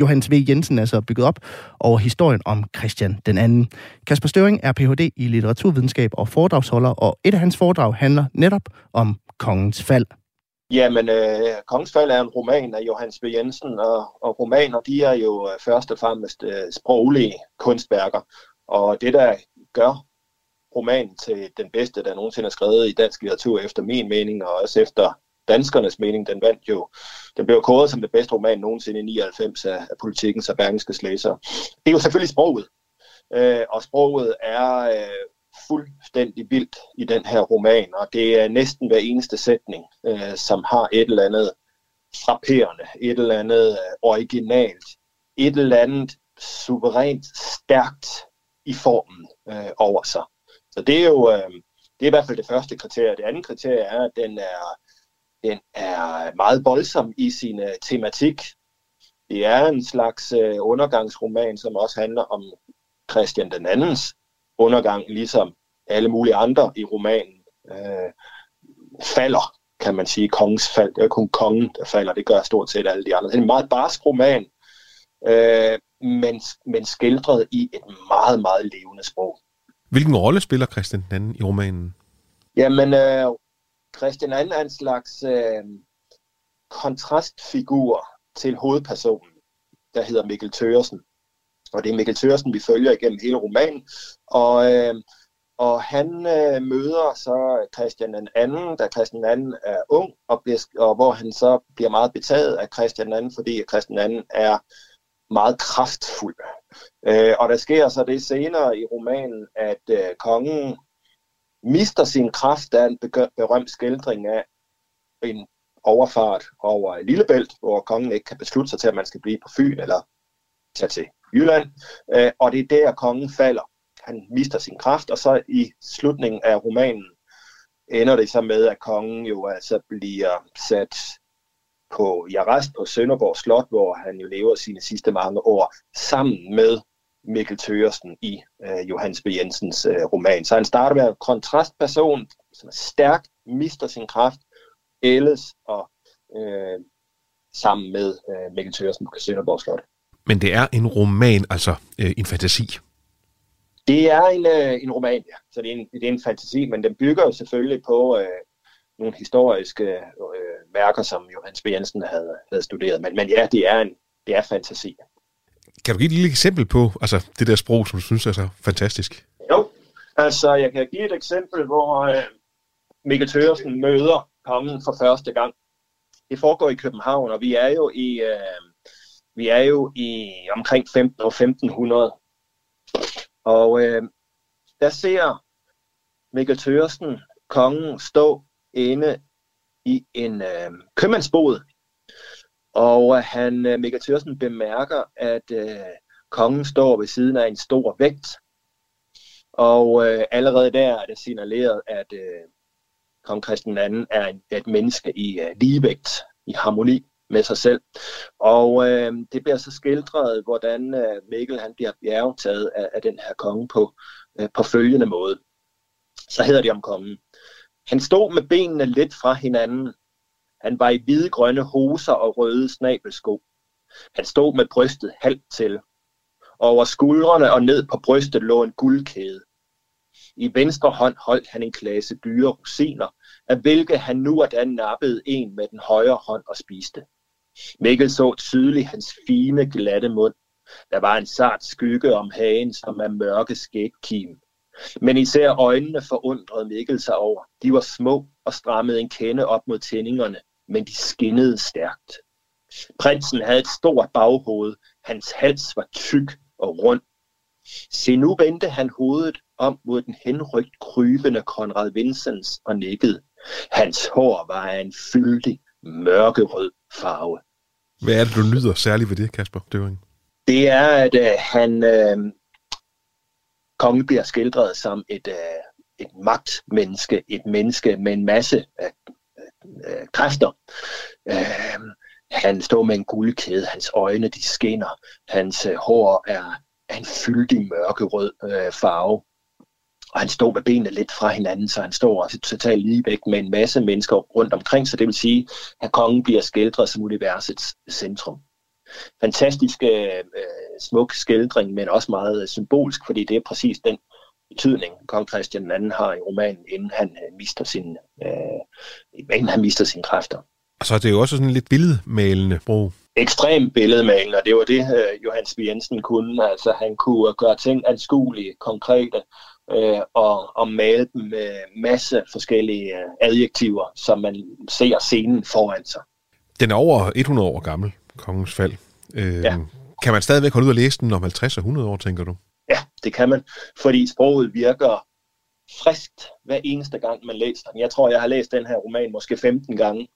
Johannes V. Jensen altså bygget op over historien om Christian den anden. Kasper Støring er Ph.D. i litteraturvidenskab og foredragsholder, og et af hans foredrag handler netop om kongens fald. Jamen, øh, Kongens Fald er en roman af Johannes V. Jensen, og, og romaner, de er jo øh, først og fremmest øh, sproglige kunstværker. Og det, der gør romanen til den bedste, der nogensinde er skrevet i dansk litteratur, efter min mening, og også efter danskernes mening, den vandt jo, den blev kåret som det bedste roman nogensinde i 99 af, af politikens og Bergenskes læsere. Det er jo selvfølgelig sproget, øh, og sproget er øh, fuldstændig vildt i den her roman, og det er næsten hver eneste sætning, øh, som har et eller andet frapperende, et eller andet øh, originalt, et eller andet suverænt stærkt i formen øh, over sig. Så det er jo øh, det er i hvert fald det første kriterie. Det andet kriterie er, at den er den er meget voldsom i sin uh, tematik. Det er en slags uh, undergangsroman, som også handler om Christian den andens undergang, ligesom alle mulige andre i romanen uh, falder, kan man sige, kongens fald. Det er kun kongen, der falder. Det gør stort set alle de andre. Det er en meget barsk roman, uh, men, men skildret i et meget, meget levende sprog. Hvilken rolle spiller Christian den anden i romanen? Jamen, øh, Christian er en slags øh, kontrastfigur til hovedpersonen, der hedder Mikkel Tøresen. Og det er Mikkel Tøresen, vi følger igennem hele romanen. Og, øh, og han øh, møder så Christian den anden, da Christian anden er ung, og, bliver, og hvor han så bliver meget betaget af Christian anden, fordi Christian anden er meget kraftfuld. Øh, og der sker så det senere i romanen, at øh, kongen mister sin kraft af en berømt skildring af en overfart over Lillebælt, hvor kongen ikke kan beslutte sig til, at man skal blive på Fyn eller tage til Jylland. Øh, og det er der, kongen falder. Han mister sin kraft, og så i slutningen af romanen ender det så med, at kongen jo altså bliver sat på i arrest på Sønderborg Slot, hvor han jo lever sine sidste mange år, sammen med Mikkel Tøresen i øh, Johannes B. Jensens øh, roman. Så han starter med en kontrastperson, som er stærk, mister sin kraft, ældes og øh, sammen med øh, Mikkel Tøresen på Sønderborg Slot. Men det er en roman, altså øh, en fantasi? Det er en, øh, en roman, ja. Så det er en, det er en fantasi, men den bygger jo selvfølgelig på øh, nogle historiske øh, værker, som Johannes B. Jensen havde, havde studeret. Men, men ja, det er, en, det er fantasi. Kan du give et lille eksempel på altså, det der sprog, som du synes er så fantastisk? Jo, altså jeg kan give et eksempel, hvor øh, Mikkel Tøresen møder kongen for første gang. Det foregår i København, og vi er jo i, øh, vi er jo i omkring 15 og 1500. Og øh, der ser Mikkel Tøresen kongen stå inde i en øh, købmandsbod og øh, han, øh, Mikkel bemærker, at øh, kongen står ved siden af en stor vægt. Og øh, allerede der er det signaleret, at øh, kong Christian II er, en, er et menneske i øh, ligevægt, i harmoni med sig selv. Og øh, det bliver så skildret, hvordan øh, Mikkel han bliver bjergtaget af, af den her konge på, øh, på følgende måde. Så hedder det om kongen. Han stod med benene lidt fra hinanden, han var i hvide grønne hoser og røde snabelsko. Han stod med brystet halvt til. Over skuldrene og ned på brystet lå en guldkæde. I venstre hånd holdt han en klasse dyre rosiner, af hvilke han nu og da nappede en med den højre hånd og spiste. Mikkel så tydeligt hans fine, glatte mund. Der var en sart skygge om hagen, som er mørke skægkim. Men især øjnene forundrede Mikkel sig over. De var små og strammede en kende op mod tændingerne, men de skinnede stærkt. Prinsen havde et stort baghoved, hans hals var tyk og rund. Se nu vendte han hovedet om mod den henrygt krybende Konrad Vincents og nikkede. Hans hår var af en fyldig, mørkerød farve. Hvad er det, du nyder særligt ved det, Kasper Døring? Det er, at uh, han, uh, kongen bliver skildret som et, uh, et magtmenneske, et menneske med en masse uh, øh, kræfter. Øh, han står med en guldkæde, hans øjne de skinner, hans øh, hår er, er en fyldig mørkerød øh, farve. Og han står med benene lidt fra hinanden, så han står også totalt lige væk med en masse mennesker rundt omkring, så det vil sige, at kongen bliver skildret som universets centrum. Fantastisk øh, øh smuk skildring, men også meget øh, symbolsk, fordi det er præcis den betydning, kong Christian II har i romanen, inden han øh, mister sin, øh, inden han mister sine kræfter. Og så er det jo også sådan lidt billedmalende brug. Ekstrem billedmalende, og det var det, øh, Johannes V. Jensen kunne. Altså, han kunne gøre ting anskuelige, konkrete, øh, og, og male dem med masse forskellige øh, adjektiver, som man ser scenen foran sig. Den er over 100 år gammel, kongens fald. Øh, ja. Kan man stadigvæk holde ud og læse den om 50 og 100 år, tænker du? Ja, det kan man, fordi sproget virker friskt hver eneste gang, man læser den. Jeg tror, jeg har læst den her roman måske 15 gange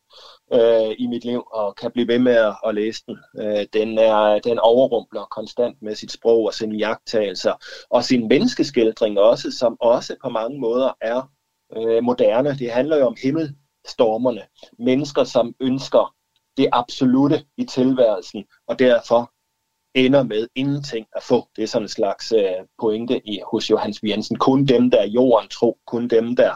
øh, i mit liv, og kan blive ved med at, at læse den. Øh, den, er, den overrumpler konstant med sit sprog og sine jagttagelser, og sin menneskeskildring også, som også på mange måder er øh, moderne. Det handler jo om himmelstormerne. Mennesker, som ønsker det absolute i tilværelsen, og derfor ender med ingenting at få. Det er sådan en slags øh, pointe i, hos Johannes Jensen. Kun dem, der er jorden tro, kun dem, der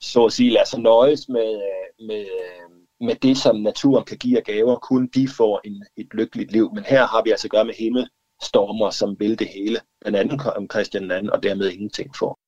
så at sige lader sig nøjes med, øh, med, øh, med det, som naturen kan give af gaver, kun de får en, et lykkeligt liv. Men her har vi altså at gøre med himmelstormer, som vil det hele. Den anden om Christian anden og dermed ingenting får.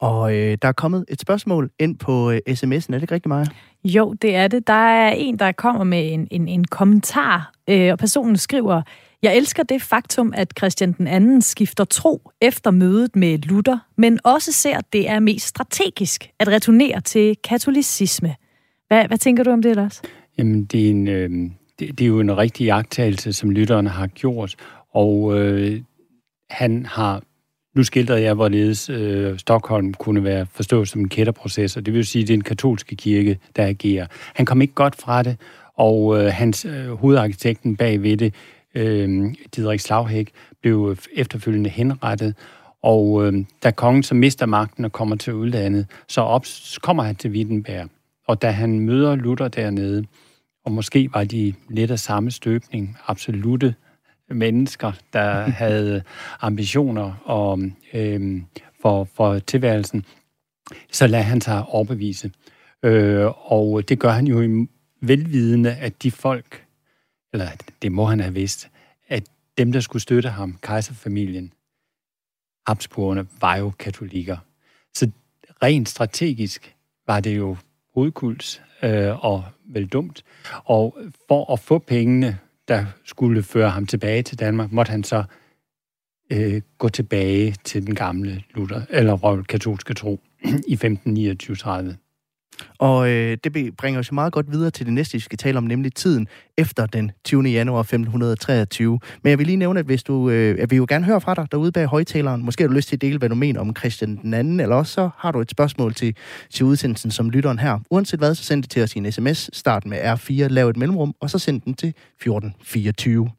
Og øh, der er kommet et spørgsmål ind på øh, sms'en. Er det ikke rigtigt, Maja? Jo, det er det. Der er en, der kommer med en, en, en kommentar, øh, og personen skriver, jeg elsker det faktum, at Christian den anden skifter tro efter mødet med Luther, men også ser, at det er mest strategisk at returnere til katolicisme. Hvad, hvad tænker du om det, Lars? Jamen, det er, en, øh, det, det er jo en rigtig jagttagelse, som lytterne har gjort, og øh, han har nu skildrede jeg, hvorledes øh, Stockholm kunne være forstået som en kætterproces, og det vil sige, at det er en katolske kirke, der agerer. Han kom ikke godt fra det, og øh, hans øh, hovedarkitekten bag ved det, øh, Didrik Slaghæk, blev efterfølgende henrettet, og øh, da kongen så mister magten og kommer til udlandet, så op, kommer han til Wittenberg. Og da han møder Luther dernede, og måske var de lidt af samme støbning, absolute mennesker, der havde ambitioner og, øh, for, for tilværelsen, så lader han sig overbevise. Øh, og det gør han jo i velvidende, at de folk, eller det må han have vidst, at dem, der skulle støtte ham, kejserfamilien, Habsburgerne, var jo katolikker. Så rent strategisk var det jo hovedkuls øh, og vel dumt. Og for at få pengene der skulle føre ham tilbage til Danmark, måtte han så øh, gå tilbage til den gamle Luther, eller katolske tro i 1529-30. Og øh, det bringer os meget godt videre til det næste, vi skal tale om, nemlig tiden efter den 20. januar 1523. Men jeg vil lige nævne, at hvis du, øh, at vil jo gerne høre fra dig derude bag højtaleren. Måske har du lyst til at dele, hvad du mener om Christian den anden, eller også så har du et spørgsmål til, til udsendelsen som lytteren her. Uanset hvad, så send det til os i en sms. Start med R4, lav et mellemrum, og så send den til 1424.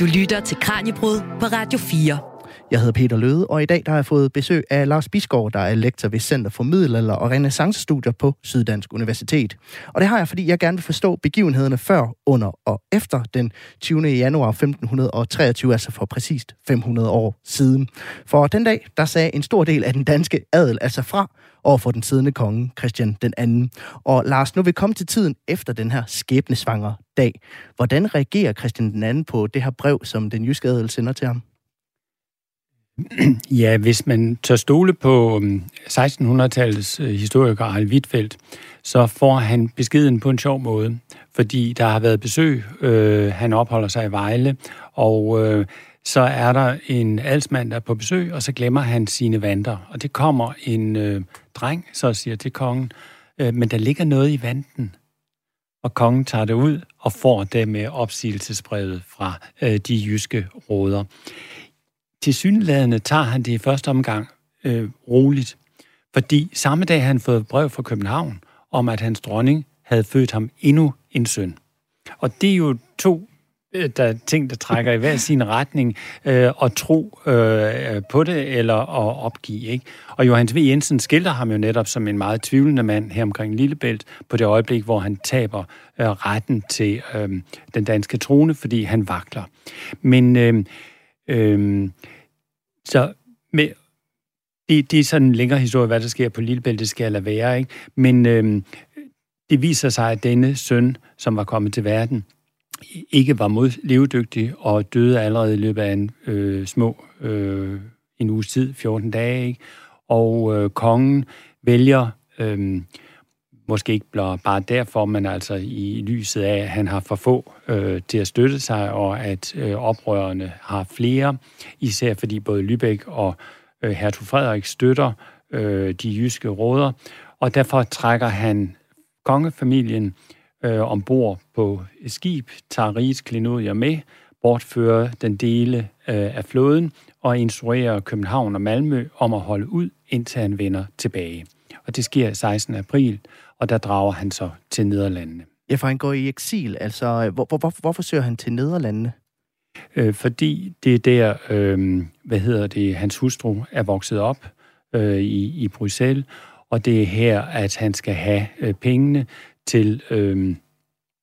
Du lytter til Kranjebrud på Radio 4. Jeg hedder Peter Løde, og i dag der har jeg fået besøg af Lars Bisgaard, der er lektor ved Center for Middelalder og Renaissancestudier på Syddansk Universitet. Og det har jeg, fordi jeg gerne vil forstå begivenhederne før, under og efter den 20. januar 1523, altså for præcist 500 år siden. For den dag, der sagde en stor del af den danske adel altså fra over for den siddende konge, Christian den anden. Og Lars, nu vil komme til tiden efter den her skæbnesvanger dag. Hvordan reagerer Christian den anden på det her brev, som den jyske adel sender til ham? Ja, hvis man tør stole på øhm, 1600-tallets øh, historiker Harald Wittfeldt, så får han beskeden på en sjov måde, fordi der har været besøg. Øh, han opholder sig i Vejle, og øh, så er der en alsmand, der er på besøg, og så glemmer han sine vanter. Og det kommer en øh, dreng, så siger til kongen, øh, men der ligger noget i vanten. Og kongen tager det ud og får det med opsigelsesbrevet fra øh, de jyske råder til synlædende tager han det i første omgang øh, roligt, fordi samme dag havde han fået brev fra København om, at hans dronning havde født ham endnu en søn. Og det er jo to øh, der ting, der trækker i hver sin retning, øh, og tro øh, på det eller at opgive. Ikke? Og Johannes V. Jensen skildrer ham jo netop som en meget tvivlende mand her omkring Lillebælt, på det øjeblik, hvor han taber øh, retten til øh, den danske trone, fordi han vakler. Men øh, øh, så med, det, det er sådan en længere historie, hvad der sker på Lillebælt, det skal jeg lade være, ikke? Men øhm, det viser sig, at denne søn, som var kommet til verden, ikke var mod levedygtig og døde allerede i løbet af en øh, små øh, en uges tid, 14 dage, ikke? Og øh, kongen vælger øh, måske ikke bare derfor, men altså i lyset af, at han har for få øh, til at støtte sig, og at øh, oprørerne har flere, især fordi både Lübeck og øh, hertug Frederik støtter øh, de jyske råder, og derfor trækker han kongefamilien øh, ombord på et skib, tager rigets klenodier med, bortfører den dele øh, af flåden og instruerer København og Malmø om at holde ud, indtil han vender tilbage. Og det sker 16. april, og der drager han så til Nederlandene. Ja, for han går i eksil. Altså, hvor, hvor, hvor, hvorfor søger han til Nederlandene? Øh, fordi det er der, øh, hvad hedder det, hans hustru er vokset op øh, i, i Bruxelles, og det er her, at han skal have øh, pengene til øh,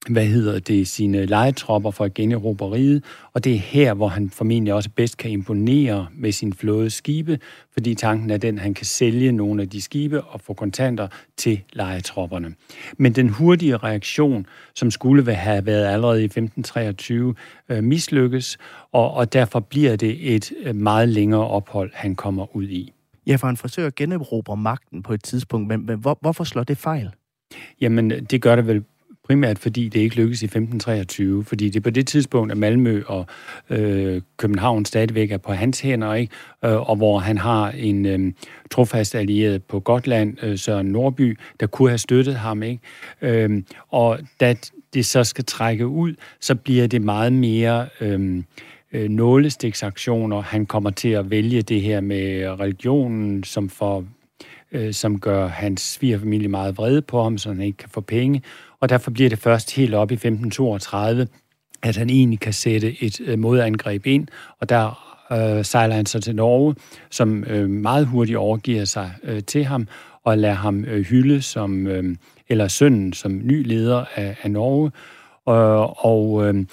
hvad hedder det, sine legetropper for at generobre riget, og det er her, hvor han formentlig også bedst kan imponere med sin flåde skibe, fordi tanken er den, at han kan sælge nogle af de skibe og få kontanter til legetropperne. Men den hurtige reaktion, som skulle have været allerede i 1523, øh, mislykkes, og, og derfor bliver det et øh, meget længere ophold, han kommer ud i. Ja, for han forsøger at generobre magten på et tidspunkt, men, men hvor, hvorfor slår det fejl? Jamen, det gør det vel primært fordi det ikke lykkes i 1523, fordi det er på det tidspunkt, at Malmø og øh, København stadigvæk er på hans hænder, ikke? Øh, og hvor han har en øh, trofast allieret på Gotland, øh, Søren Nordby, der kunne have støttet ham. Ikke? Øh, og da det så skal trække ud, så bliver det meget mere... Øh, øh, nålestiksaktioner. Han kommer til at vælge det her med religionen, som for øh, som gør hans svigerfamilie meget vrede på ham, så han ikke kan få penge. Og derfor bliver det først helt op i 1532, at han egentlig kan sætte et øh, modangreb ind, og der øh, sejler han så til Norge, som øh, meget hurtigt overgiver sig øh, til ham, og lader ham øh, hylde som, øh, eller sønnen som ny leder af, af Norge. Og, og øh,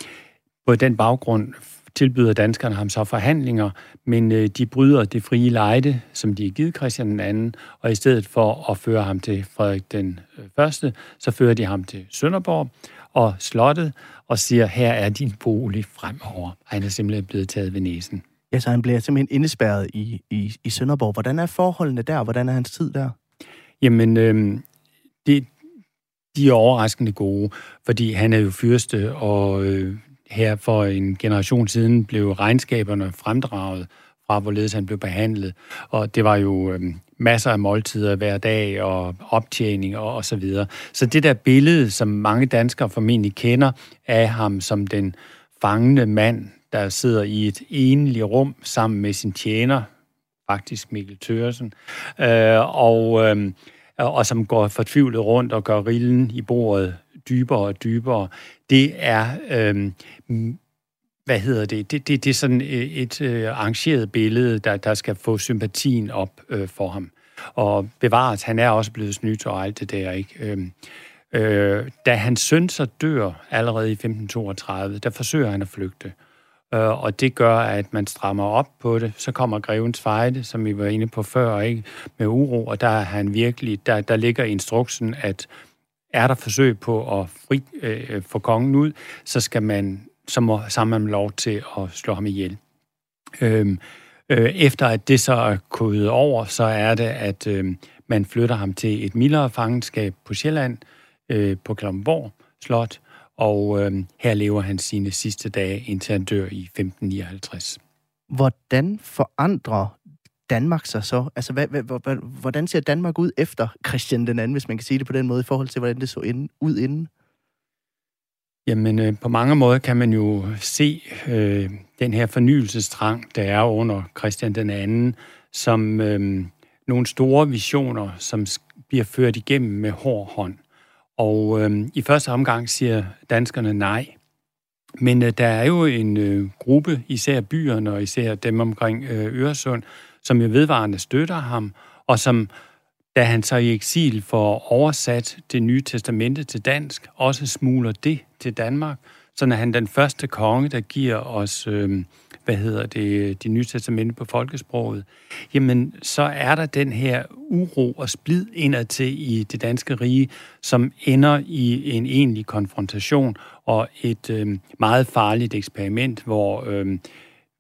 på den baggrund tilbyder danskerne ham så forhandlinger, men øh, de bryder det frie lejde, som de har givet Christian den anden, og i stedet for at føre ham til Frederik den øh, første, så fører de ham til Sønderborg og slottet, og siger, her er din bolig fremover. Han er simpelthen blevet taget ved næsen. Ja, så han bliver simpelthen indespærret i, i, i Sønderborg. Hvordan er forholdene der? Hvordan er hans tid der? Jamen, øh, det, de er overraskende gode, fordi han er jo fyrste, og øh, her for en generation siden blev regnskaberne fremdraget fra, hvorledes han blev behandlet. Og det var jo øh, masser af måltider hver dag og optjening og, og så videre. Så det der billede, som mange danskere formentlig kender af ham som den fangende mand, der sidder i et enligt rum sammen med sin tjener, faktisk Mikkel Tørsen, øh, og, øh, og som går fortvivlet rundt og gør rillen i bordet dybere og dybere, det er, øh, hvad hedder det, det, det, det er sådan et, et øh, arrangeret billede, der, der skal få sympatien op øh, for ham. Og bevares, han er også blevet snydt og alt det der, ikke? Øh, øh, da hans søn så dør allerede i 1532, der forsøger han at flygte. Øh, og det gør, at man strammer op på det. Så kommer grevens fejde, som vi var inde på før, ikke? med uro, og der er han virkelig, der, der ligger instruksen, at er der forsøg på at fri, øh, få kongen ud, så skal man så må så man lov til at slå ham ihjel. Øhm, øh, efter at det så er kodet over, så er det, at øh, man flytter ham til et mildere fangenskab på Sjælland, øh, på Klamborg Slot, og øh, her lever han sine sidste dage, indtil han dør i 1559. Hvordan forandrer Danmark sig så? Altså, hvad, hvad, hvordan ser Danmark ud efter Christian den anden, hvis man kan sige det på den måde, i forhold til, hvordan det så inden, ud inden? Jamen, øh, på mange måder kan man jo se øh, den her fornyelsestrang, der er under Christian den anden, som øh, nogle store visioner, som bliver ført igennem med hård hånd. Og øh, i første omgang siger danskerne nej. Men øh, der er jo en øh, gruppe, især byerne og især dem omkring øh, Øresund, som jo vedvarende støtter ham, og som, da han så i eksil får oversat det nye testamente til dansk, også smuler det til Danmark, så er han den første konge, der giver os, øh, hvad hedder det, det nye testamente på folkesproget, jamen så er der den her uro og splid indad til i det danske rige, som ender i en egentlig konfrontation og et øh, meget farligt eksperiment, hvor øh,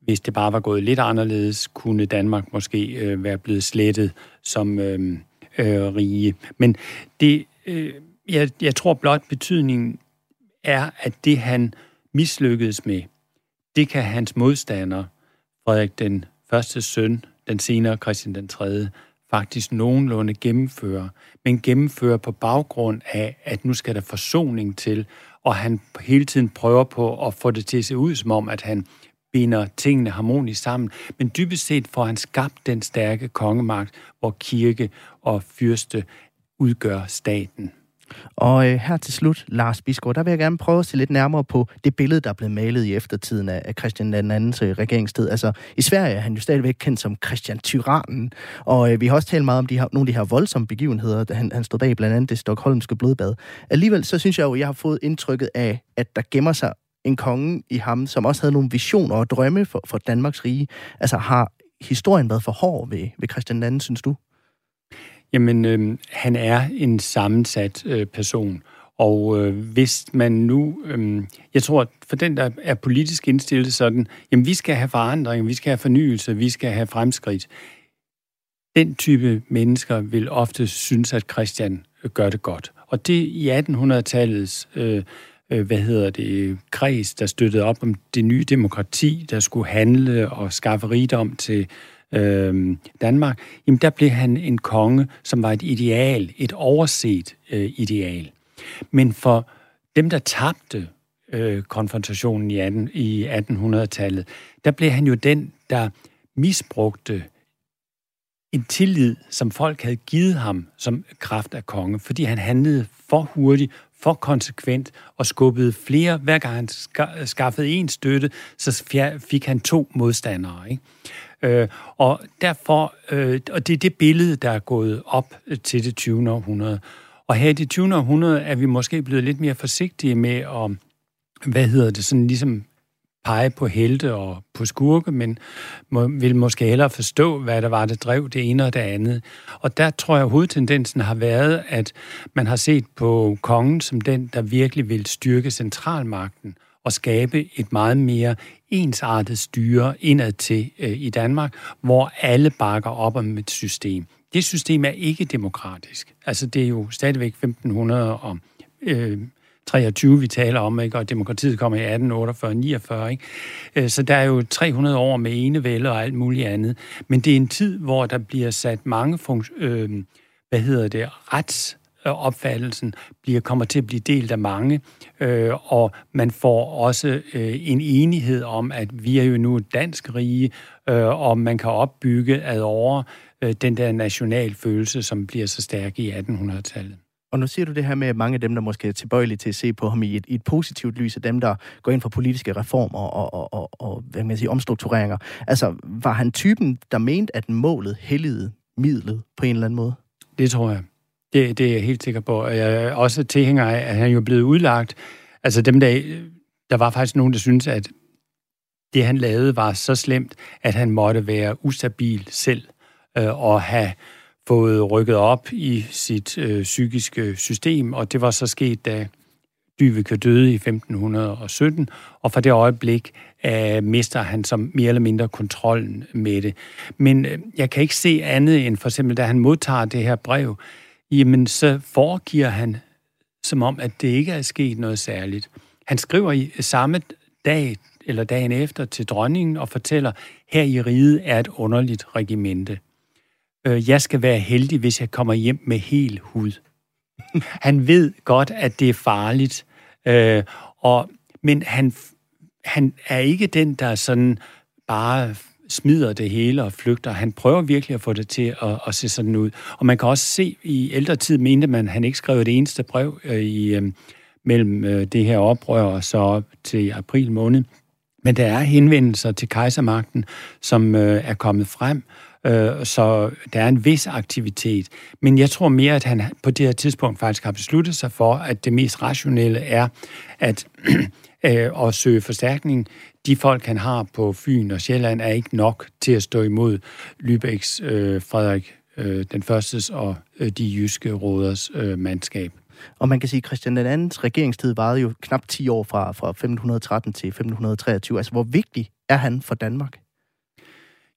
hvis det bare var gået lidt anderledes, kunne Danmark måske øh, være blevet slettet som øh, øh, rige. Men det, øh, jeg, jeg tror blot betydningen er, at det han mislykkedes med, det kan hans modstander, Frederik den første søn, den senere Christian den 3., faktisk nogenlunde gennemføre, men gennemføre på baggrund af, at nu skal der forsoning til, og han hele tiden prøver på at få det til at se ud som om, at han binder tingene harmonisk sammen. Men dybest set får han skabt den stærke kongemagt, hvor kirke og fyrste udgør staten. Og øh, her til slut, Lars Bisgaard, der vil jeg gerne prøve at se lidt nærmere på det billede, der blev malet i eftertiden af, af Christian den anden øh, regeringstid. Altså, i Sverige er han jo stadigvæk kendt som Christian Tyrannen, og øh, vi har også talt meget om de her, nogle af de her voldsomme begivenheder, da han, han stod bag blandt andet det stokholmske blodbad. Alligevel så synes jeg jo, at jeg har fået indtrykket af, at der gemmer sig en konge i ham, som også havde nogle visioner og drømme for, for Danmarks rige. Altså har historien været for hård ved, ved Christian II, synes du? Jamen, øh, han er en sammensat øh, person. Og øh, hvis man nu, øh, jeg tror, for den, der er politisk indstillet sådan, jamen vi skal have forandring, vi skal have fornyelse, vi skal have fremskridt. den type mennesker vil ofte synes, at Christian øh, gør det godt. Og det i 1800-tallets øh, øh, hvad hedder det, kreds, der støttede op om det nye demokrati, der skulle handle og skaffe rigdom til øh, Danmark, jamen der blev han en konge, som var et ideal, et overset øh, ideal. Men for dem, der tabte øh, konfrontationen i, 18, i 1800-tallet, der blev han jo den, der misbrugte en tillid, som folk havde givet ham som kraft af konge, fordi han handlede for hurtigt, for konsekvent og skubbede flere. Hver gang han skaffede en støtte, så fik han to modstandere. Ikke? Øh, og derfor, øh, og det er det billede, der er gået op øh, til det 20. århundrede. Og her i det 20. århundrede er vi måske blevet lidt mere forsigtige med at, hvad hedder det, sådan ligesom pege på helte og på skurke, men må, vil måske hellere forstå, hvad der var, der drev det ene og det andet. Og der tror jeg, at hovedtendensen har været, at man har set på kongen som den, der virkelig vil styrke centralmagten og skabe et meget mere ensartet styre indad til øh, i Danmark, hvor alle bakker op om et system. Det system er ikke demokratisk. Altså det er jo stadigvæk 1500 og øh, 23, vi taler om, ikke? og demokratiet kommer i 1848-49. Ikke? Øh, så der er jo 300 år med enevælde og alt muligt andet. Men det er en tid, hvor der bliver sat mange funks- øh, hvad hedder det, rets opfattelsen bliver, kommer til at blive delt af mange, øh, og man får også øh, en enighed om, at vi er jo nu et dansk rige, øh, og man kan opbygge ad over øh, den der nationalfølelse, som bliver så stærk i 1800-tallet. Og nu siger du det her med, at mange af dem, der måske er tilbøjelige til at se på ham i et, i et positivt lys, er dem, der går ind for politiske reformer og, og, og, og hvad man siger, omstruktureringer. Altså, var han typen, der mente, at målet helligede midlet på en eller anden måde? Det tror jeg. Det, det er jeg helt sikker på. Jeg er også tilhænger af, at han jo er blevet udlagt. Altså dem, der, der var faktisk nogen, der synes, at det, han lavede, var så slemt, at han måtte være ustabil selv øh, og have fået rykket op i sit øh, psykiske system, og det var så sket, da Dyveke døde i 1517, og fra det øjeblik øh, mister han som mere eller mindre kontrollen med det. Men øh, jeg kan ikke se andet end for eksempel, da han modtager det her brev, jamen så foregiver han som om, at det ikke er sket noget særligt. Han skriver i samme dag eller dagen efter til dronningen og fortæller, her i riget er et underligt regimente øh, jeg skal være heldig, hvis jeg kommer hjem med hel hud. han ved godt, at det er farligt, øh, og, men han, han er ikke den, der sådan bare smider det hele og flygter. Han prøver virkelig at få det til at, at se sådan ud. Og man kan også se, i ældre tid mente man, at han ikke skrev det eneste brev øh, i, øh, mellem øh, det her oprør og så til april måned. Men der er henvendelser til kejsermagten, som øh, er kommet frem, øh, så der er en vis aktivitet. Men jeg tror mere, at han på det her tidspunkt faktisk har besluttet sig for, at det mest rationelle er at, øh, at søge forstærkning. De folk, han har på Fyn og Sjælland, er ikke nok til at stå imod Lübecks øh, Frederik øh, den førstes og øh, de jyske råders øh, mandskab. Og man kan sige, at Christian den andens regeringstid varede jo knap 10 år fra, fra 1513 til 1523. Altså, hvor vigtig er han for Danmark?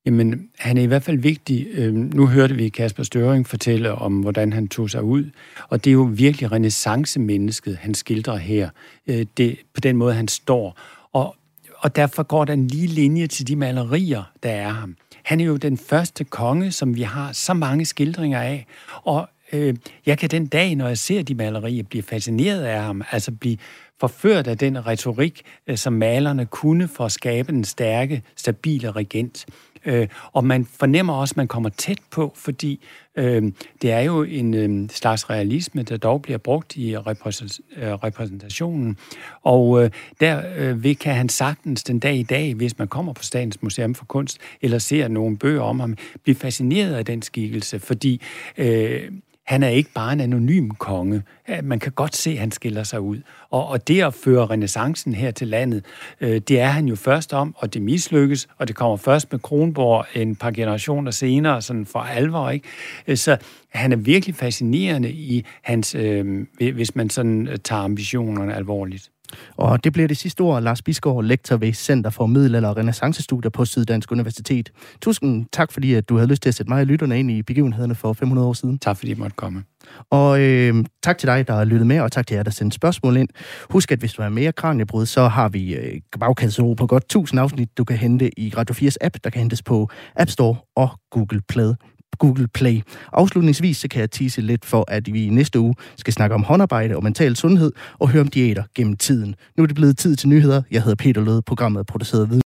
Jamen, han er i hvert fald vigtig. Øhm, nu hørte vi Kasper Støring fortælle om, hvordan han tog sig ud. Og det er jo virkelig renaissance-mennesket, han skildrer her. Øh, det, på den måde, han står. Og, og derfor går der en lige linje til de malerier, der er ham. Han er jo den første konge, som vi har så mange skildringer af. Og øh, jeg kan den dag, når jeg ser de malerier, blive fascineret af ham. Altså blive forført af den retorik, øh, som malerne kunne for at skabe en stærke, stabile regent. Øh, og man fornemmer også, at man kommer tæt på, fordi øh, det er jo en øh, slags realisme, der dog bliver brugt i repræsent, øh, repræsentationen. Og øh, der øh, kan han sagtens den dag i dag, hvis man kommer på Statens Museum for Kunst, eller ser nogle bøger om ham, blive fascineret af den skikkelse, fordi øh, han er ikke bare en anonym konge. Man kan godt se, at han skiller sig ud. Og, og det at føre renaissancen her til landet, øh, det er han jo først om, og det mislykkes, og det kommer først med Kronborg en par generationer senere, sådan for alvor. Ikke? Øh, så han er virkelig fascinerende i hans, øh, hvis man sådan øh, tager ambitionerne alvorligt. Og det bliver det sidste ord. Lars Bisgaard, lektor ved Center for Middelalder og Renaissancestudier på Syddansk Universitet. Tusind tak, fordi at du havde lyst til at sætte mig og lytterne ind i begivenhederne for 500 år siden. Tak fordi jeg måtte komme. Og øh, tak til dig, der har lyttet med, og tak til jer, der sendte spørgsmål ind. Husk, at hvis du er mere kraniebrud, så har vi øh, bagkatalog på godt 1000 afsnit, du kan hente i Radio 4's app, der kan hentes på App Store og Google Play. Google Play. Afslutningsvis så kan jeg tease lidt for, at vi i næste uge skal snakke om håndarbejde og mental sundhed og høre om diæter gennem tiden. Nu er det blevet tid til nyheder. Jeg hedder Peter Løde, programmet er produceret ved